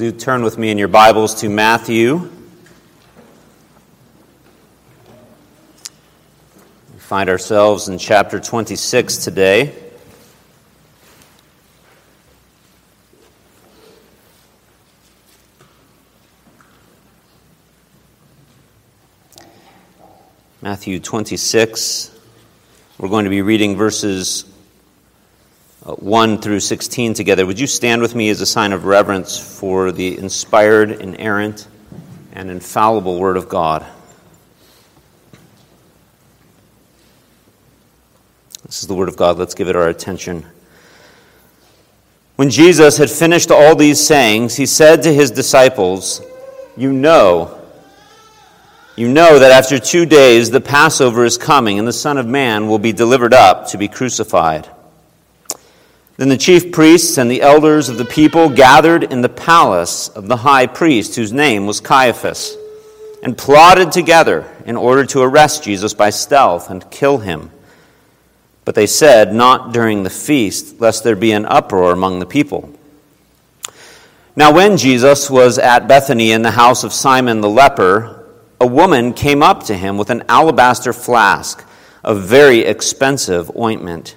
do turn with me in your Bibles to Matthew. We find ourselves in chapter 26 today. Matthew 26. We're going to be reading verses 1 through 16 together. Would you stand with me as a sign of reverence for the inspired, inerrant, and infallible Word of God? This is the Word of God. Let's give it our attention. When Jesus had finished all these sayings, he said to his disciples, You know, you know that after two days the Passover is coming, and the Son of Man will be delivered up to be crucified. Then the chief priests and the elders of the people gathered in the palace of the high priest, whose name was Caiaphas, and plotted together in order to arrest Jesus by stealth and kill him. But they said, Not during the feast, lest there be an uproar among the people. Now, when Jesus was at Bethany in the house of Simon the leper, a woman came up to him with an alabaster flask of very expensive ointment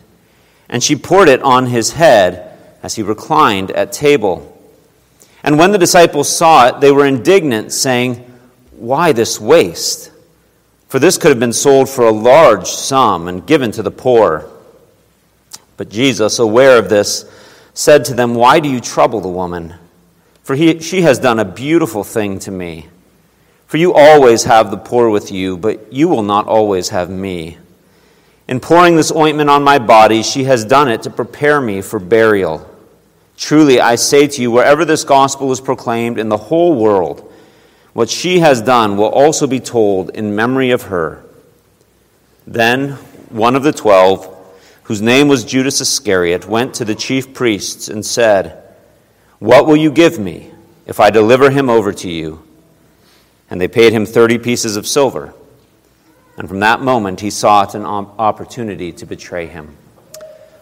and she poured it on his head as he reclined at table. And when the disciples saw it, they were indignant, saying, Why this waste? For this could have been sold for a large sum and given to the poor. But Jesus, aware of this, said to them, Why do you trouble the woman? For he, she has done a beautiful thing to me. For you always have the poor with you, but you will not always have me. In pouring this ointment on my body, she has done it to prepare me for burial. Truly, I say to you, wherever this gospel is proclaimed in the whole world, what she has done will also be told in memory of her. Then one of the twelve, whose name was Judas Iscariot, went to the chief priests and said, What will you give me if I deliver him over to you? And they paid him thirty pieces of silver. And from that moment, he sought an opportunity to betray him.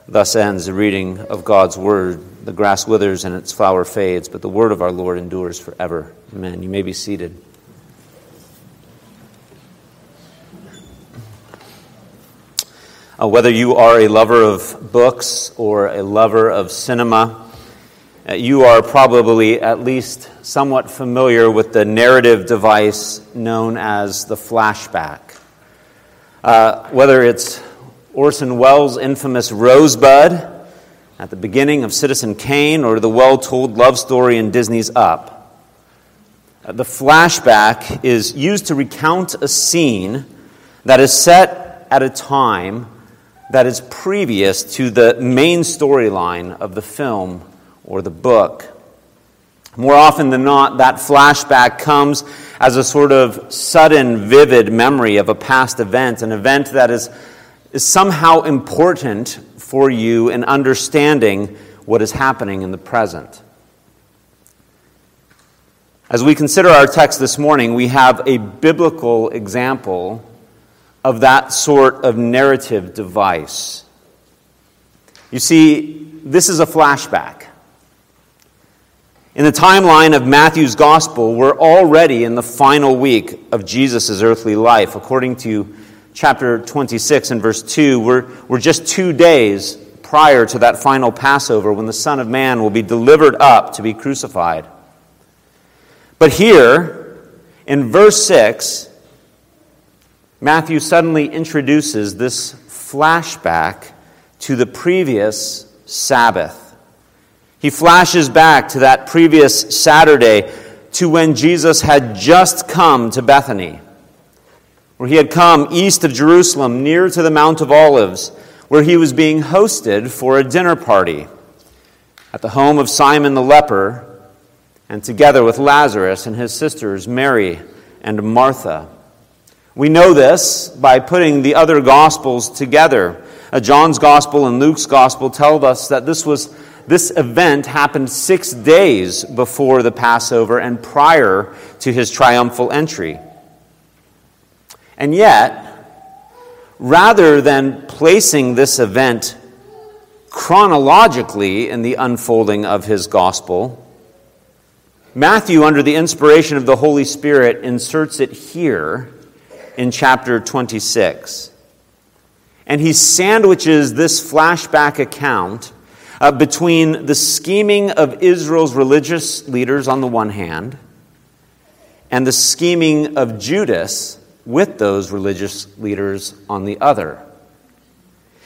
Thus ends the reading of God's word. The grass withers and its flower fades, but the word of our Lord endures forever. Amen. You may be seated. Uh, whether you are a lover of books or a lover of cinema, uh, you are probably at least somewhat familiar with the narrative device known as the flashback. Uh, whether it's Orson Welles' infamous Rosebud at the beginning of Citizen Kane or the well told love story in Disney's Up. Uh, the flashback is used to recount a scene that is set at a time that is previous to the main storyline of the film or the book. More often than not, that flashback comes as a sort of sudden, vivid memory of a past event, an event that is, is somehow important for you in understanding what is happening in the present. As we consider our text this morning, we have a biblical example of that sort of narrative device. You see, this is a flashback. In the timeline of Matthew's gospel, we're already in the final week of Jesus' earthly life. According to chapter 26 and verse 2, we're, we're just two days prior to that final Passover when the Son of Man will be delivered up to be crucified. But here, in verse 6, Matthew suddenly introduces this flashback to the previous Sabbath. He flashes back to that previous Saturday to when Jesus had just come to Bethany, where he had come east of Jerusalem, near to the Mount of Olives, where he was being hosted for a dinner party at the home of Simon the leper, and together with Lazarus and his sisters, Mary and Martha. We know this by putting the other Gospels together. Uh, John's Gospel and Luke's Gospel tell us that this was this event happened six days before the Passover and prior to his triumphal entry. And yet, rather than placing this event chronologically in the unfolding of his gospel, Matthew, under the inspiration of the Holy Spirit, inserts it here in chapter 26. And he sandwiches this flashback account uh, between the scheming of Israel's religious leaders on the one hand and the scheming of Judas with those religious leaders on the other.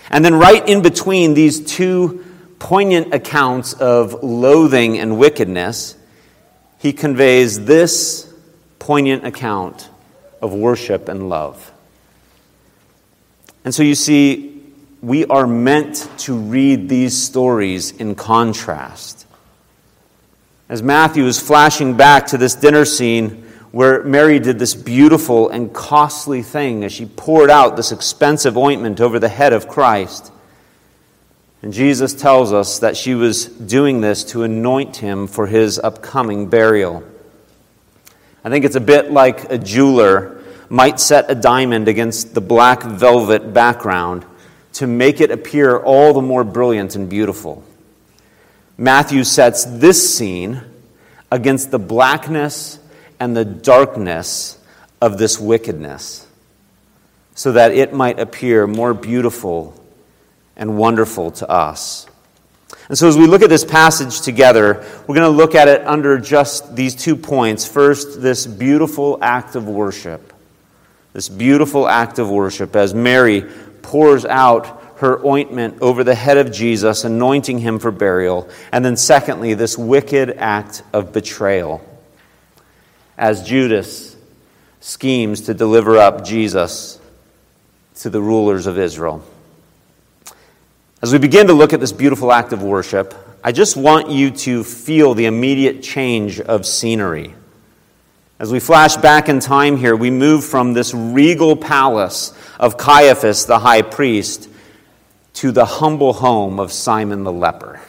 And then, right in between these two poignant accounts of loathing and wickedness, he conveys this poignant account of worship and love. And so you see, we are meant to read these stories in contrast. As Matthew is flashing back to this dinner scene where Mary did this beautiful and costly thing as she poured out this expensive ointment over the head of Christ. And Jesus tells us that she was doing this to anoint him for his upcoming burial. I think it's a bit like a jeweler might set a diamond against the black velvet background to make it appear all the more brilliant and beautiful. Matthew sets this scene against the blackness and the darkness of this wickedness so that it might appear more beautiful and wonderful to us. And so, as we look at this passage together, we're going to look at it under just these two points. First, this beautiful act of worship. This beautiful act of worship as Mary pours out her ointment over the head of Jesus, anointing him for burial. And then, secondly, this wicked act of betrayal as Judas schemes to deliver up Jesus to the rulers of Israel. As we begin to look at this beautiful act of worship, I just want you to feel the immediate change of scenery. As we flash back in time here, we move from this regal palace of Caiaphas, the high priest, to the humble home of Simon the leper.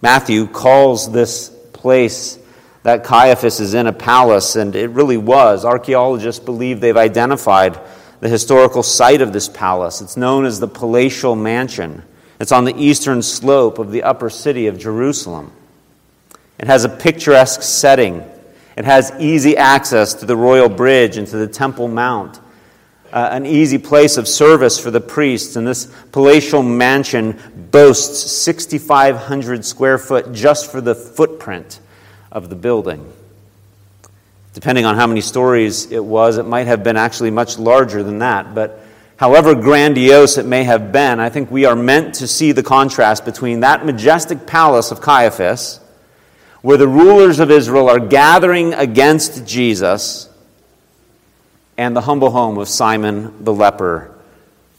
Matthew calls this place that Caiaphas is in a palace, and it really was. Archaeologists believe they've identified the historical site of this palace. It's known as the Palatial Mansion. It's on the eastern slope of the upper city of Jerusalem. It has a picturesque setting. It has easy access to the royal bridge and to the Temple Mount, uh, an easy place of service for the priests. And this palatial mansion boasts 6,500 square foot just for the footprint of the building. Depending on how many stories it was, it might have been actually much larger than that. But however grandiose it may have been, I think we are meant to see the contrast between that majestic palace of Caiaphas, where the rulers of Israel are gathering against Jesus, and the humble home of Simon the leper,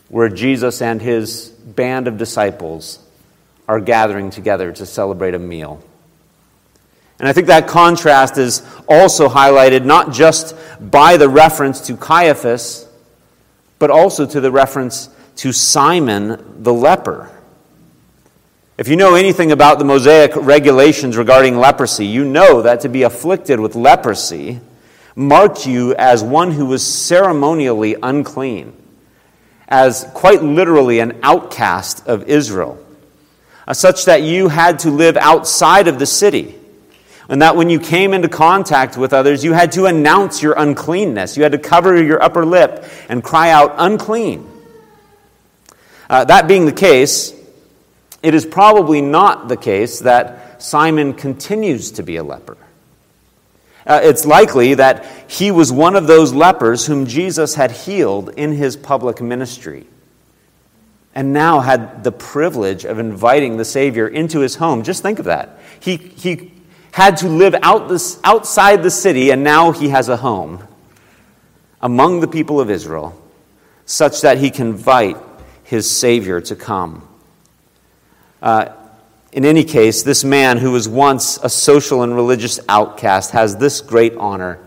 where Jesus and his band of disciples are gathering together to celebrate a meal. And I think that contrast is also highlighted not just by the reference to Caiaphas, but also to the reference to Simon the leper. If you know anything about the Mosaic regulations regarding leprosy, you know that to be afflicted with leprosy marked you as one who was ceremonially unclean, as quite literally an outcast of Israel, such that you had to live outside of the city and that when you came into contact with others, you had to announce your uncleanness. You had to cover your upper lip and cry out, unclean. Uh, that being the case, it is probably not the case that Simon continues to be a leper. Uh, it's likely that he was one of those lepers whom Jesus had healed in his public ministry and now had the privilege of inviting the Savior into his home. Just think of that. He, he had to live out this, outside the city, and now he has a home among the people of Israel, such that he can invite his Savior to come. Uh, in any case, this man who was once a social and religious outcast has this great honor.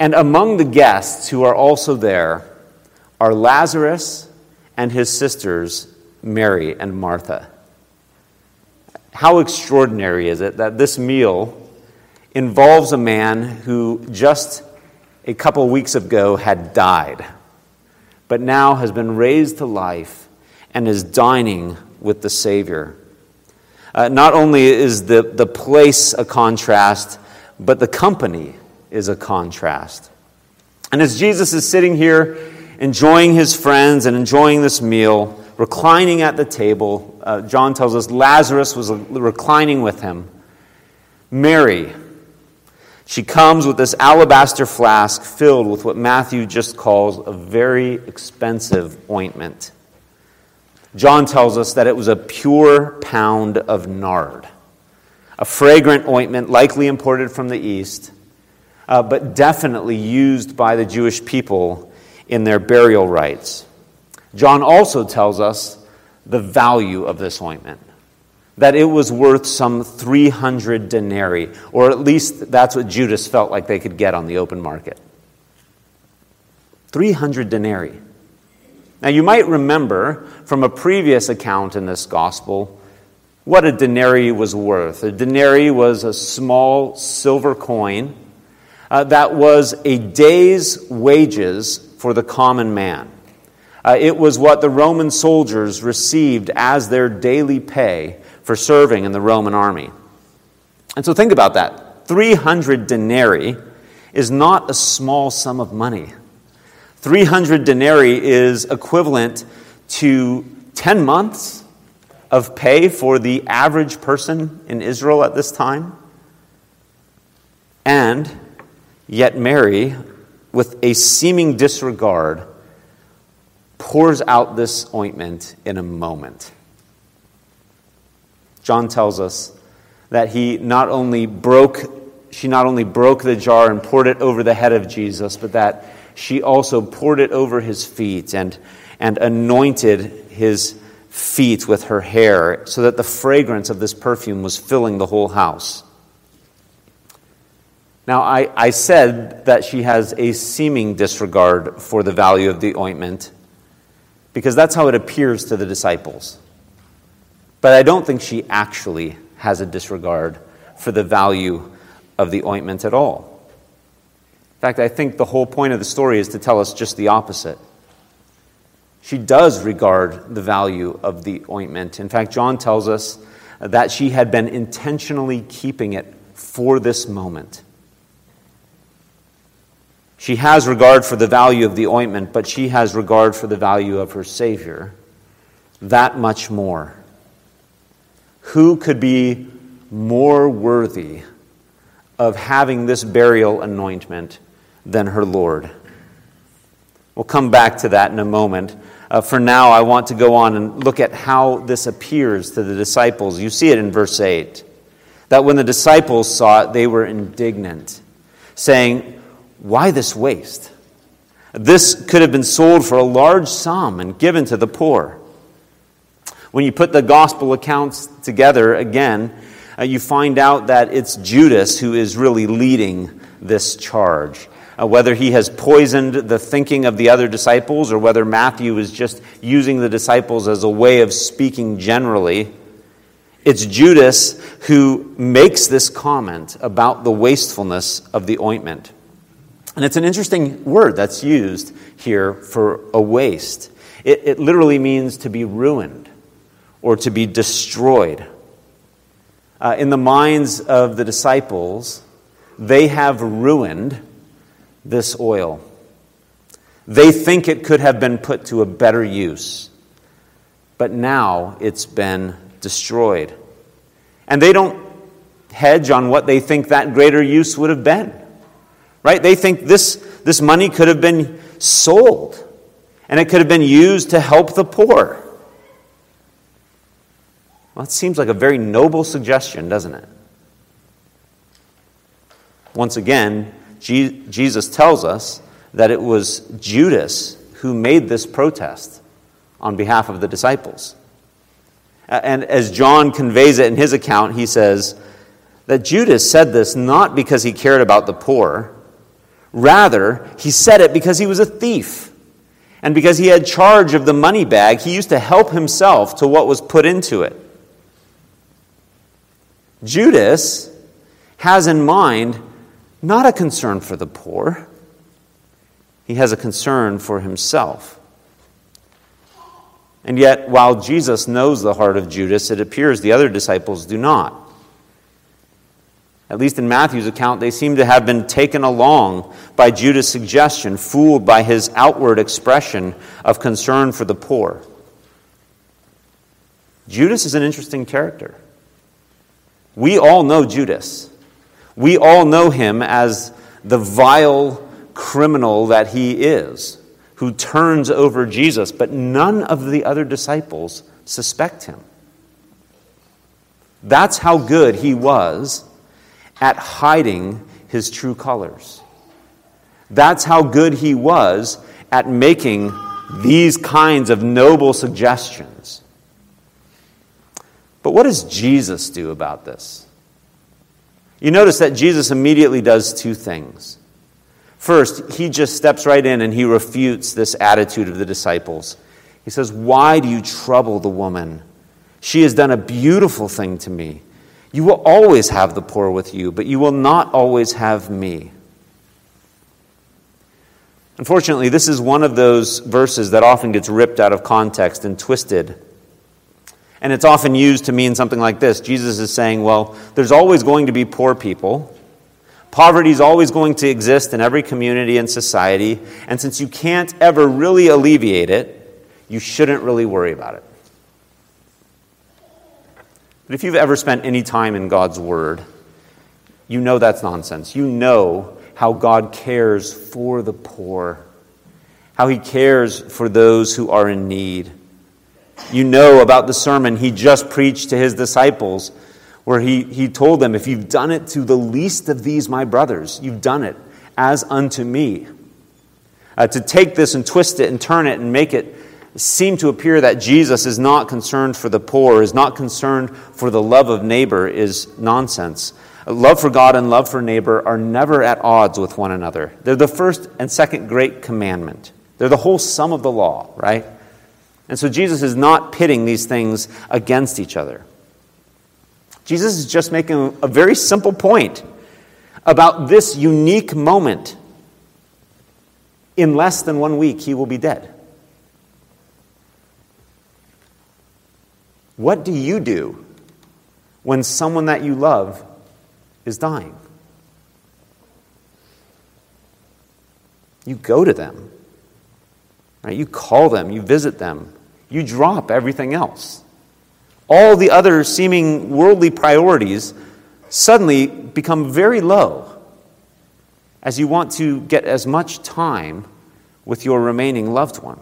And among the guests who are also there are Lazarus and his sisters, Mary and Martha. How extraordinary is it that this meal involves a man who just a couple weeks ago had died, but now has been raised to life and is dining with the Savior? Uh, not only is the, the place a contrast, but the company is a contrast. And as Jesus is sitting here enjoying his friends and enjoying this meal, reclining at the table, uh, John tells us Lazarus was reclining with him. Mary, she comes with this alabaster flask filled with what Matthew just calls a very expensive ointment. John tells us that it was a pure pound of nard, a fragrant ointment likely imported from the East, uh, but definitely used by the Jewish people in their burial rites. John also tells us the value of this ointment that it was worth some 300 denarii, or at least that's what Judas felt like they could get on the open market. 300 denarii. Now, you might remember from a previous account in this gospel what a denarii was worth. A denarii was a small silver coin uh, that was a day's wages for the common man. Uh, it was what the Roman soldiers received as their daily pay for serving in the Roman army. And so think about that. 300 denarii is not a small sum of money. 300 denarii is equivalent to 10 months of pay for the average person in Israel at this time. And yet, Mary, with a seeming disregard, pours out this ointment in a moment. John tells us that he not only broke, she not only broke the jar and poured it over the head of Jesus, but that she also poured it over his feet and, and anointed his feet with her hair so that the fragrance of this perfume was filling the whole house. Now, I, I said that she has a seeming disregard for the value of the ointment because that's how it appears to the disciples. But I don't think she actually has a disregard for the value of the ointment at all. In fact, I think the whole point of the story is to tell us just the opposite. She does regard the value of the ointment. In fact, John tells us that she had been intentionally keeping it for this moment. She has regard for the value of the ointment, but she has regard for the value of her Savior that much more. Who could be more worthy of having this burial anointment than her Lord? We'll come back to that in a moment. Uh, for now, I want to go on and look at how this appears to the disciples. You see it in verse 8 that when the disciples saw it, they were indignant, saying, Why this waste? This could have been sold for a large sum and given to the poor. When you put the gospel accounts together again, uh, you find out that it's Judas who is really leading this charge. Uh, whether he has poisoned the thinking of the other disciples or whether Matthew is just using the disciples as a way of speaking generally, it's Judas who makes this comment about the wastefulness of the ointment. And it's an interesting word that's used here for a waste. It, it literally means to be ruined or to be destroyed. Uh, in the minds of the disciples, they have ruined this oil. They think it could have been put to a better use, but now it's been destroyed. And they don't hedge on what they think that greater use would have been. Right? They think this, this money could have been sold and it could have been used to help the poor. Well, that seems like a very noble suggestion, doesn't it? Once again, Jesus tells us that it was Judas who made this protest on behalf of the disciples. And as John conveys it in his account, he says that Judas said this not because he cared about the poor, rather, he said it because he was a thief. And because he had charge of the money bag, he used to help himself to what was put into it. Judas has in mind not a concern for the poor, he has a concern for himself. And yet, while Jesus knows the heart of Judas, it appears the other disciples do not. At least in Matthew's account, they seem to have been taken along by Judas' suggestion, fooled by his outward expression of concern for the poor. Judas is an interesting character. We all know Judas. We all know him as the vile criminal that he is, who turns over Jesus, but none of the other disciples suspect him. That's how good he was at hiding his true colors. That's how good he was at making these kinds of noble suggestions. But what does Jesus do about this? You notice that Jesus immediately does two things. First, he just steps right in and he refutes this attitude of the disciples. He says, Why do you trouble the woman? She has done a beautiful thing to me. You will always have the poor with you, but you will not always have me. Unfortunately, this is one of those verses that often gets ripped out of context and twisted and it's often used to mean something like this Jesus is saying, well, there's always going to be poor people. Poverty is always going to exist in every community and society. And since you can't ever really alleviate it, you shouldn't really worry about it. But if you've ever spent any time in God's Word, you know that's nonsense. You know how God cares for the poor, how He cares for those who are in need. You know about the sermon he just preached to his disciples, where he, he told them, If you've done it to the least of these, my brothers, you've done it as unto me. Uh, to take this and twist it and turn it and make it seem to appear that Jesus is not concerned for the poor, is not concerned for the love of neighbor, is nonsense. Love for God and love for neighbor are never at odds with one another. They're the first and second great commandment. They're the whole sum of the law, right? And so Jesus is not pitting these things against each other. Jesus is just making a very simple point about this unique moment. In less than one week, he will be dead. What do you do when someone that you love is dying? You go to them. Right? You call them, you visit them, you drop everything else. All the other seeming worldly priorities suddenly become very low as you want to get as much time with your remaining loved one.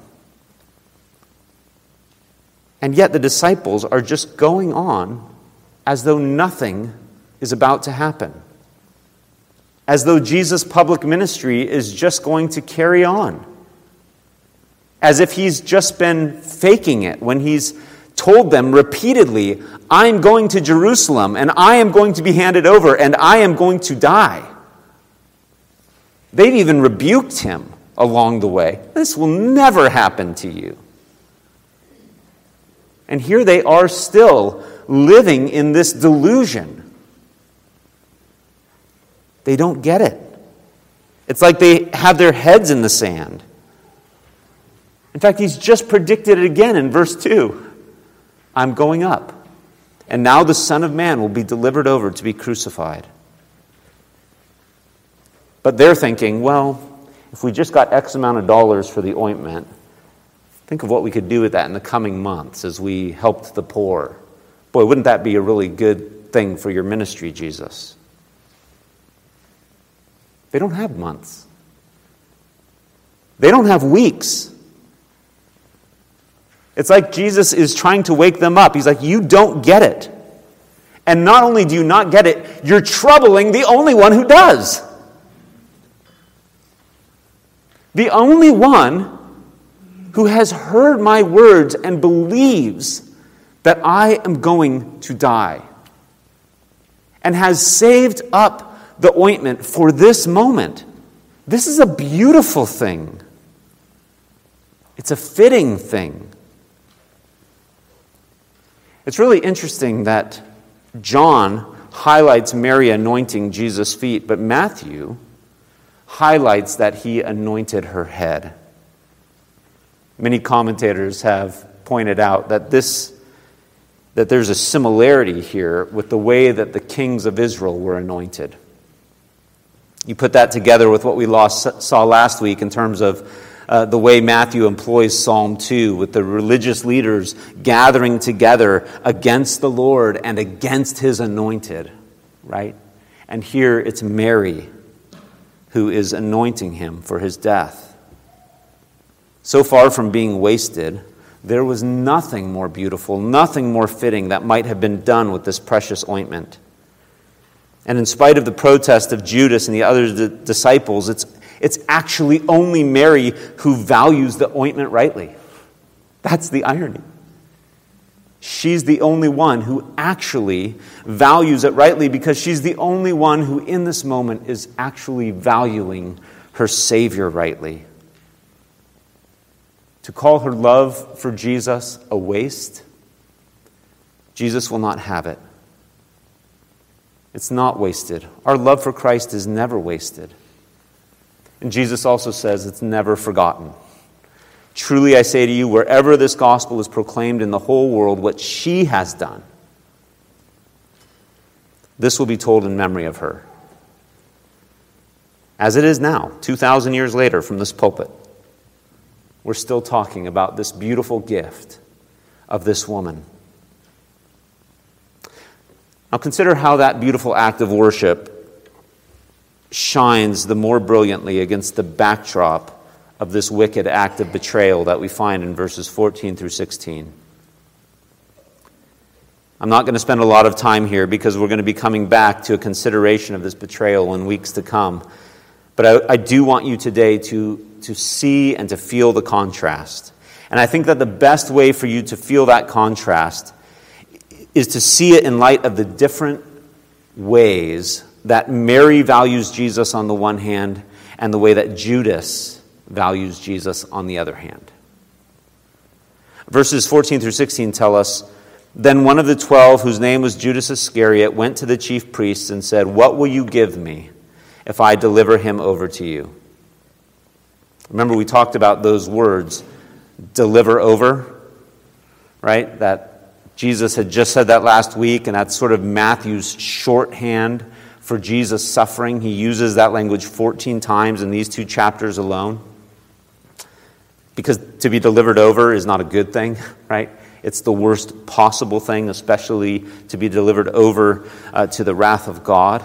And yet the disciples are just going on as though nothing is about to happen, as though Jesus' public ministry is just going to carry on as if he's just been faking it when he's told them repeatedly, I'm going to Jerusalem and I am going to be handed over and I am going to die. They've even rebuked him along the way. This will never happen to you. And here they are still living in this delusion. They don't get it. It's like they have their heads in the sand. In fact, he's just predicted it again in verse 2 I'm going up, and now the Son of Man will be delivered over to be crucified. But they're thinking, well, if we just got X amount of dollars for the ointment, think of what we could do with that in the coming months as we helped the poor. Boy, wouldn't that be a really good thing for your ministry, Jesus? They don't have months, they don't have weeks. It's like Jesus is trying to wake them up. He's like, You don't get it. And not only do you not get it, you're troubling the only one who does. The only one who has heard my words and believes that I am going to die and has saved up the ointment for this moment. This is a beautiful thing. It's a fitting thing. It's really interesting that John highlights Mary anointing Jesus' feet, but Matthew highlights that he anointed her head. Many commentators have pointed out that this that there's a similarity here with the way that the kings of Israel were anointed. You put that together with what we lost, saw last week in terms of uh, the way Matthew employs Psalm 2 with the religious leaders gathering together against the Lord and against his anointed, right? And here it's Mary who is anointing him for his death. So far from being wasted, there was nothing more beautiful, nothing more fitting that might have been done with this precious ointment. And in spite of the protest of Judas and the other d- disciples, it's, it's actually only Mary who values the ointment rightly. That's the irony. She's the only one who actually values it rightly because she's the only one who, in this moment, is actually valuing her Savior rightly. To call her love for Jesus a waste, Jesus will not have it. It's not wasted. Our love for Christ is never wasted. And Jesus also says it's never forgotten. Truly I say to you, wherever this gospel is proclaimed in the whole world, what she has done, this will be told in memory of her. As it is now, 2,000 years later from this pulpit we're still talking about this beautiful gift of this woman. Now, consider how that beautiful act of worship shines the more brilliantly against the backdrop of this wicked act of betrayal that we find in verses 14 through 16. I'm not going to spend a lot of time here because we're going to be coming back to a consideration of this betrayal in weeks to come. But I, I do want you today to to see and to feel the contrast. And I think that the best way for you to feel that contrast is to see it in light of the different ways that Mary values Jesus on the one hand and the way that Judas values Jesus on the other hand. Verses 14 through 16 tell us Then one of the twelve, whose name was Judas Iscariot, went to the chief priests and said, What will you give me if I deliver him over to you? Remember, we talked about those words deliver over, right? That Jesus had just said that last week, and that's sort of Matthew's shorthand for Jesus' suffering. He uses that language 14 times in these two chapters alone. Because to be delivered over is not a good thing, right? It's the worst possible thing, especially to be delivered over uh, to the wrath of God.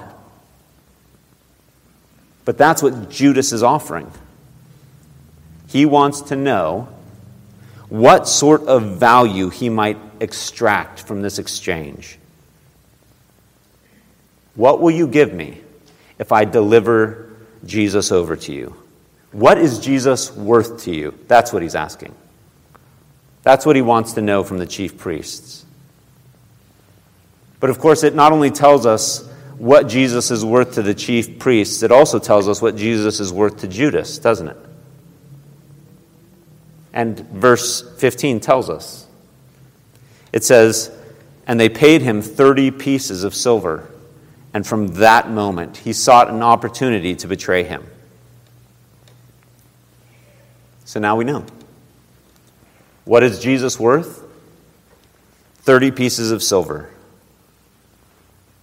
But that's what Judas is offering. He wants to know what sort of value he might extract from this exchange. What will you give me if I deliver Jesus over to you? What is Jesus worth to you? That's what he's asking. That's what he wants to know from the chief priests. But of course, it not only tells us what Jesus is worth to the chief priests, it also tells us what Jesus is worth to Judas, doesn't it? And verse 15 tells us it says, And they paid him 30 pieces of silver. And from that moment, he sought an opportunity to betray him. So now we know. What is Jesus worth? 30 pieces of silver.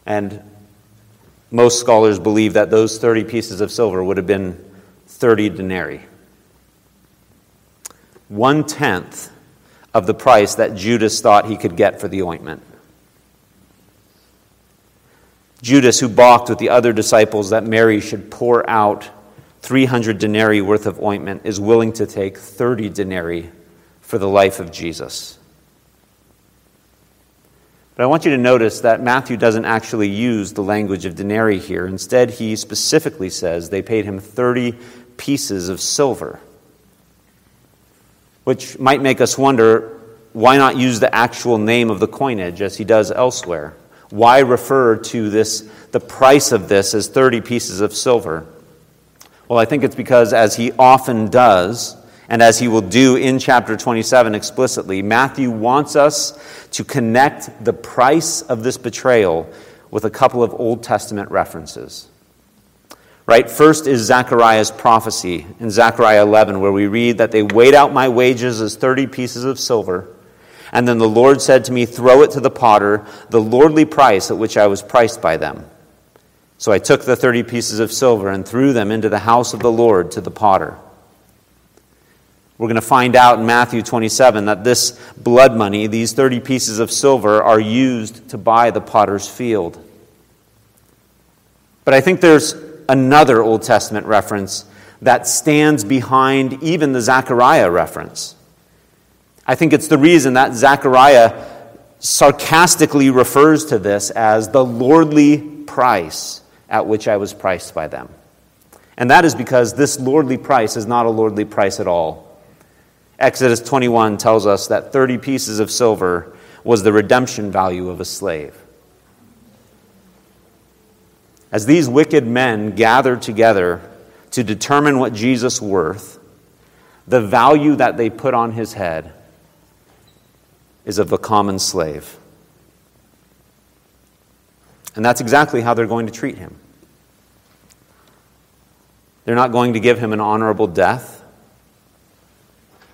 And most scholars believe that those 30 pieces of silver would have been 30 denarii one tenth of the price that Judas thought he could get for the ointment. Judas, who balked with the other disciples that Mary should pour out 300 denarii worth of ointment, is willing to take 30 denarii for the life of Jesus. But I want you to notice that Matthew doesn't actually use the language of denarii here. Instead, he specifically says they paid him 30 pieces of silver which might make us wonder why not use the actual name of the coinage as he does elsewhere? Why refer to this, the price of this as 30 pieces of silver? Well, I think it's because, as he often does, and as he will do in chapter 27 explicitly, Matthew wants us to connect the price of this betrayal with a couple of Old Testament references. Right? First is Zechariah's prophecy in Zechariah 11, where we read that they weighed out my wages as 30 pieces of silver, And then the Lord said to me, Throw it to the potter, the lordly price at which I was priced by them. So I took the thirty pieces of silver and threw them into the house of the Lord to the potter. We're going to find out in Matthew 27 that this blood money, these 30 pieces of silver, are used to buy the potter's field. But I think there's another Old Testament reference that stands behind even the Zechariah reference. I think it's the reason that Zechariah sarcastically refers to this as the lordly price at which I was priced by them. And that is because this lordly price is not a lordly price at all. Exodus 21 tells us that 30 pieces of silver was the redemption value of a slave. As these wicked men gathered together to determine what Jesus' worth, the value that they put on his head is of a common slave. And that's exactly how they're going to treat him. They're not going to give him an honorable death,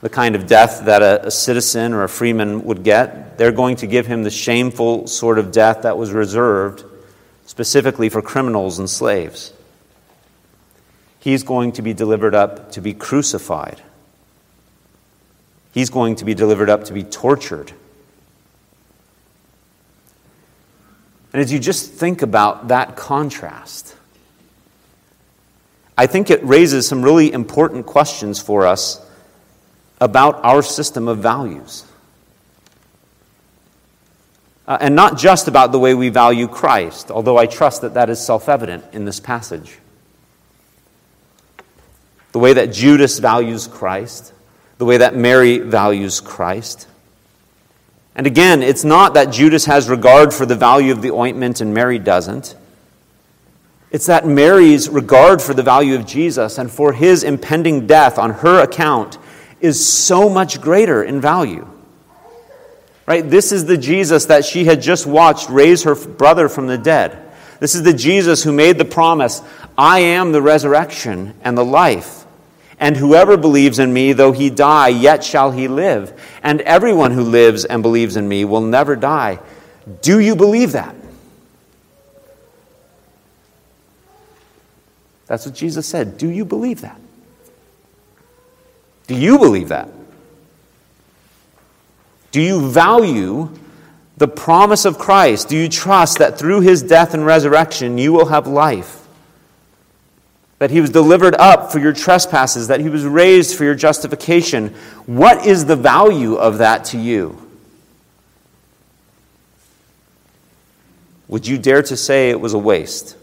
the kind of death that a, a, citizen or a freeman would get. They're going to give him the shameful sort of death that was reserved specifically for criminals and slaves. He's going to be delivered up to be crucified. He's going to be delivered up to be tortured. And as you just think about that contrast, I think it raises some really important questions for us about our system of values. Uh, and not just about the way we value Christ, although I trust that that is self evident in this passage. The way that Judas values Christ, the way that Mary values Christ. And again, it's not that Judas has regard for the value of the ointment and Mary doesn't. It's that Mary's regard for the value of Jesus and for his impending death on her account is so much greater in value. Right? This is the Jesus that she had just watched raise her brother from the dead. This is the Jesus who made the promise I am the resurrection and the life. And whoever believes in me, though he die, yet shall he live. And everyone who lives and believes in me will never die. Do you believe that? That's what Jesus said. Do you believe that? Do you believe that? Do you value the promise of Christ? Do you trust that through his death and resurrection you will have life? That he was delivered up for your trespasses, that he was raised for your justification. What is the value of that to you? Would you dare to say it was a waste?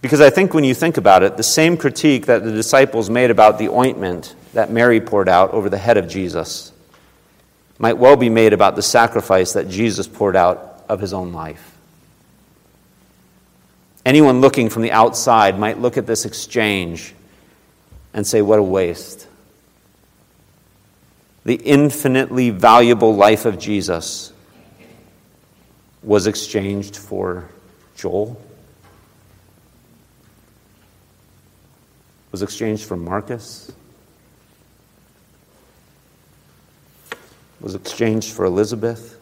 Because I think when you think about it, the same critique that the disciples made about the ointment that Mary poured out over the head of Jesus might well be made about the sacrifice that Jesus poured out of his own life. Anyone looking from the outside might look at this exchange and say, What a waste. The infinitely valuable life of Jesus was exchanged for Joel, was exchanged for Marcus, was exchanged for Elizabeth.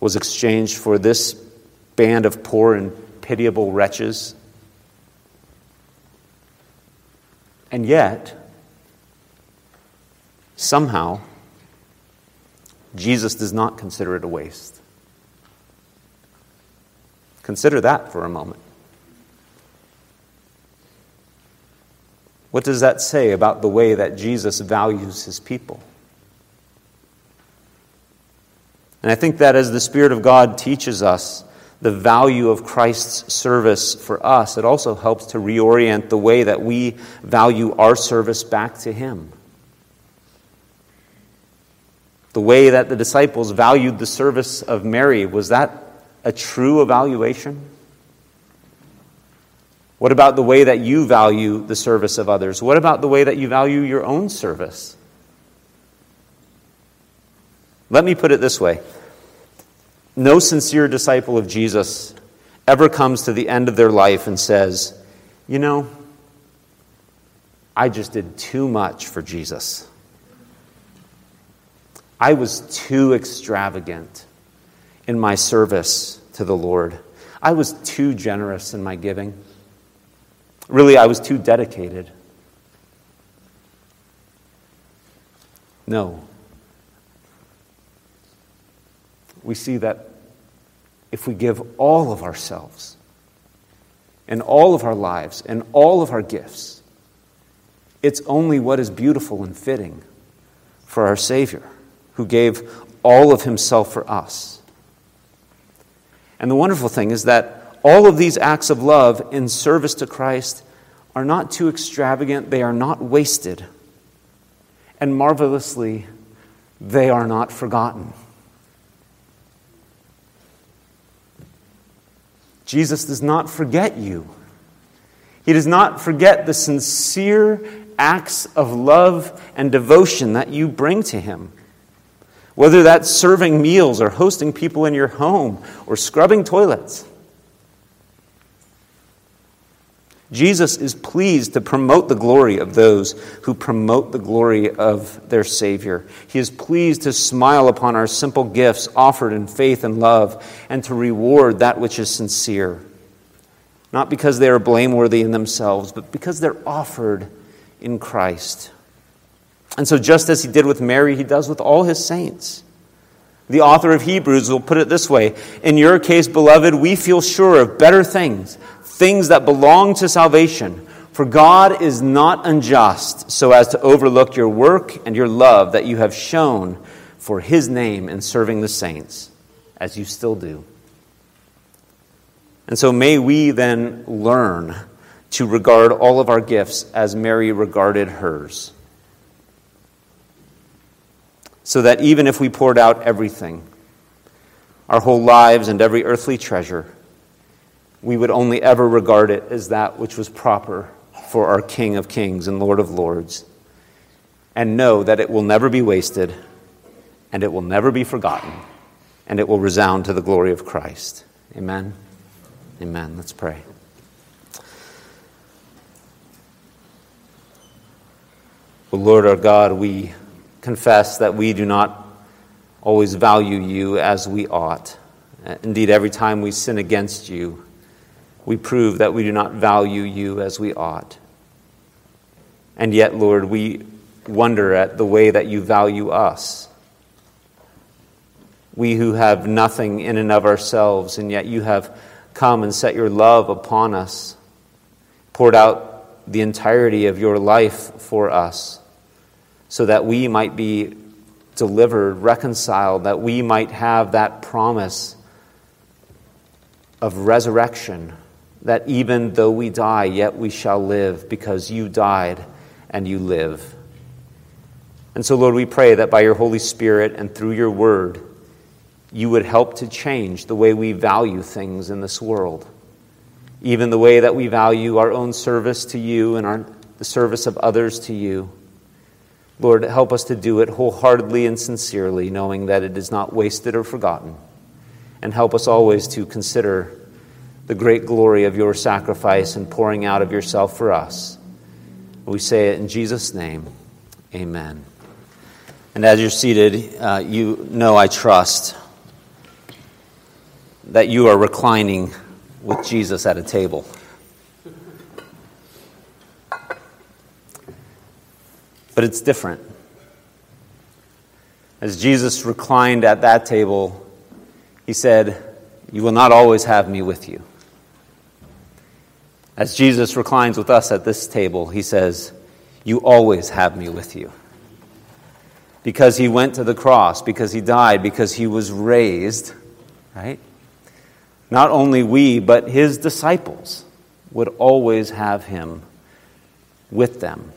Was exchanged for this band of poor and pitiable wretches. And yet, somehow, Jesus does not consider it a waste. Consider that for a moment. What does that say about the way that Jesus values his people? And I think that as the Spirit of God teaches us the value of Christ's service for us, it also helps to reorient the way that we value our service back to Him. The way that the disciples valued the service of Mary, was that a true evaluation? What about the way that you value the service of others? What about the way that you value your own service? Let me put it this way no sincere disciple of Jesus ever comes to the end of their life and says, You know, I just did too much for Jesus. I was too extravagant in my service to the Lord. I was too generous in my giving. Really, I was too dedicated. No. We see that if we give all of ourselves and all of our lives and all of our gifts, it's only what is beautiful and fitting for our Savior, who gave all of Himself for us. And the wonderful thing is that all of these acts of love in service to Christ are not too extravagant, they are not wasted, and marvelously, they are not forgotten. Jesus does not forget you. He does not forget the sincere acts of love and devotion that you bring to Him. Whether that's serving meals or hosting people in your home or scrubbing toilets. Jesus is pleased to promote the glory of those who promote the glory of their Savior. He is pleased to smile upon our simple gifts offered in faith and love and to reward that which is sincere. Not because they are blameworthy in themselves, but because they're offered in Christ. And so, just as he did with Mary, he does with all his saints. The author of Hebrews will put it this way In your case, beloved, we feel sure of better things things that belong to salvation. For God is not unjust so as to overlook your work and your love that you have shown for his name in serving the saints, as you still do. And so may we then learn to regard all of our gifts as Mary regarded hers. So that even if we poured out everything, our whole lives and every earthly treasure, we would only ever regard it as that which was proper for our King of Kings and Lord of Lords, and know that it will never be wasted, and it will never be forgotten, and it will resound to the glory of Christ. Amen. Amen. Let's pray. O Lord our God, we confess that we do not always value you as we ought. Indeed, every time we sin against you, we prove that we do not value you as we ought. And yet, Lord, we wonder at the way that you value us. We who have nothing in and of ourselves, and yet you have come and set your love upon us, poured out the entirety of your life for us, so that we might be delivered, reconciled, that we might have that promise of resurrection that even though we die, yet we shall live because you died and you live. And so, Lord, we pray that by your Holy Spirit and through your word, you would help to change the way we value things in this world, even the way that we value our own service to you and our, the service of others to you. Lord, help us to do it wholeheartedly and sincerely, knowing that it is not wasted or forgotten. And help us always to consider the great glory of your sacrifice and pouring out of yourself for us. We say it in Jesus' name. Amen. And as you're seated, uh, you know I trust that you are reclining with Jesus at a table. But it's different. As Jesus reclined at that table, he said, You will not always have me with you. As Jesus reclines with us at this table, he says, You always have me with you. Because he went to the cross, because he died, because he was raised, right? Not only we, but his disciples would always have him with them.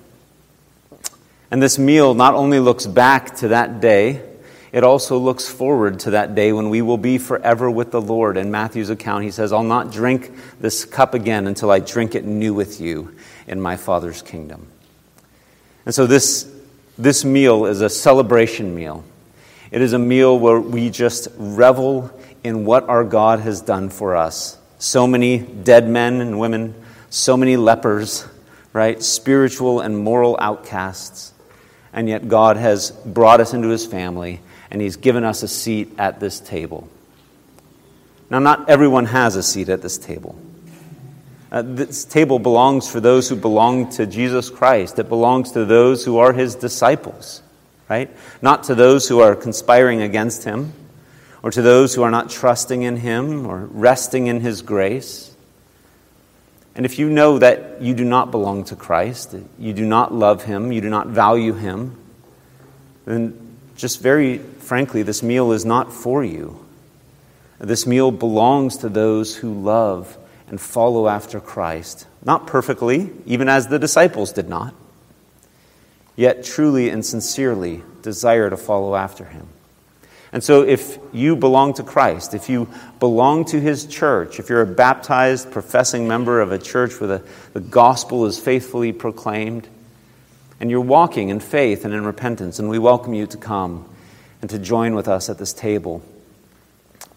And this meal not only looks back to that day, it also looks forward to that day when we will be forever with the Lord. In Matthew's account, he says, I'll not drink this cup again until I drink it new with you in my Father's kingdom. And so, this, this meal is a celebration meal. It is a meal where we just revel in what our God has done for us. So many dead men and women, so many lepers, right? Spiritual and moral outcasts. And yet God has brought us into his family and he's given us a seat at this table. Now, not everyone has a seat at this table. Uh, this table belongs for those who belong to Jesus Christ. It belongs to those who are his disciples, right? Not to those who are conspiring against him or to those who are not trusting in him or resting in his grace. And if you know that you do not belong to Christ, you do not love him, you do not value him, then just very frankly, this meal is not for you. This meal belongs to those who love and follow after Christ. Not perfectly, even as the disciples did not, yet truly and sincerely desire to follow after him. And so, if you belong to Christ, if you belong to His church, if you're a baptized, professing member of a church where the, the gospel is faithfully proclaimed, and you're walking in faith and in repentance, and we welcome you to come and to join with us at this table.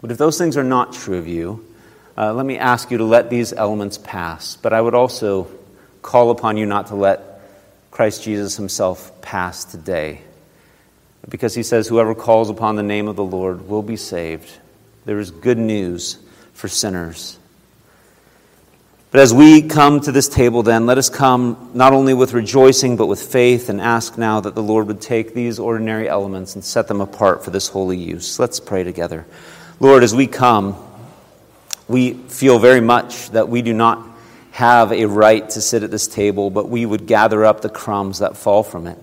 But if those things are not true of you, uh, let me ask you to let these elements pass. But I would also call upon you not to let Christ Jesus Himself pass today because he says, Whoever calls upon the name of the Lord will be saved. There is good news for sinners. But as we come to this table, then, let us come not only with rejoicing, but with faith, and ask now that the Lord would take these ordinary elements and set them apart for this holy use. Let's pray together. Lord, as we come, we feel very much that we do not have a right to sit at this table, but we would gather up the crumbs that fall from it.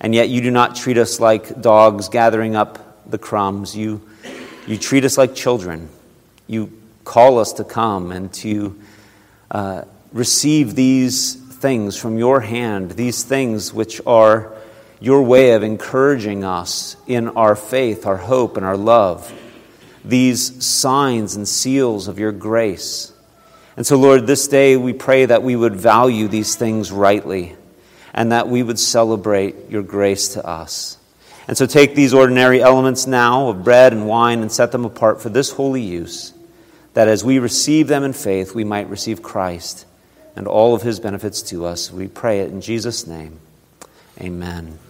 And yet you do not treat us like dogs gathering up the crumbs. You, you treat us like children. You call us to come and to uh, receive these things from your hand, these things which are your way of encouraging us in our faith, our hope, and our love, these signs and seals of your grace. And so, Lord, this day we pray that we would value these things rightly and that we would celebrate your grace to us. And so take these ordinary elements now of bread and wine and set them apart for this holy use, that as we receive them in faith, we might receive Christ and all of his benefits to us. We pray it in Jesus' name. Amen.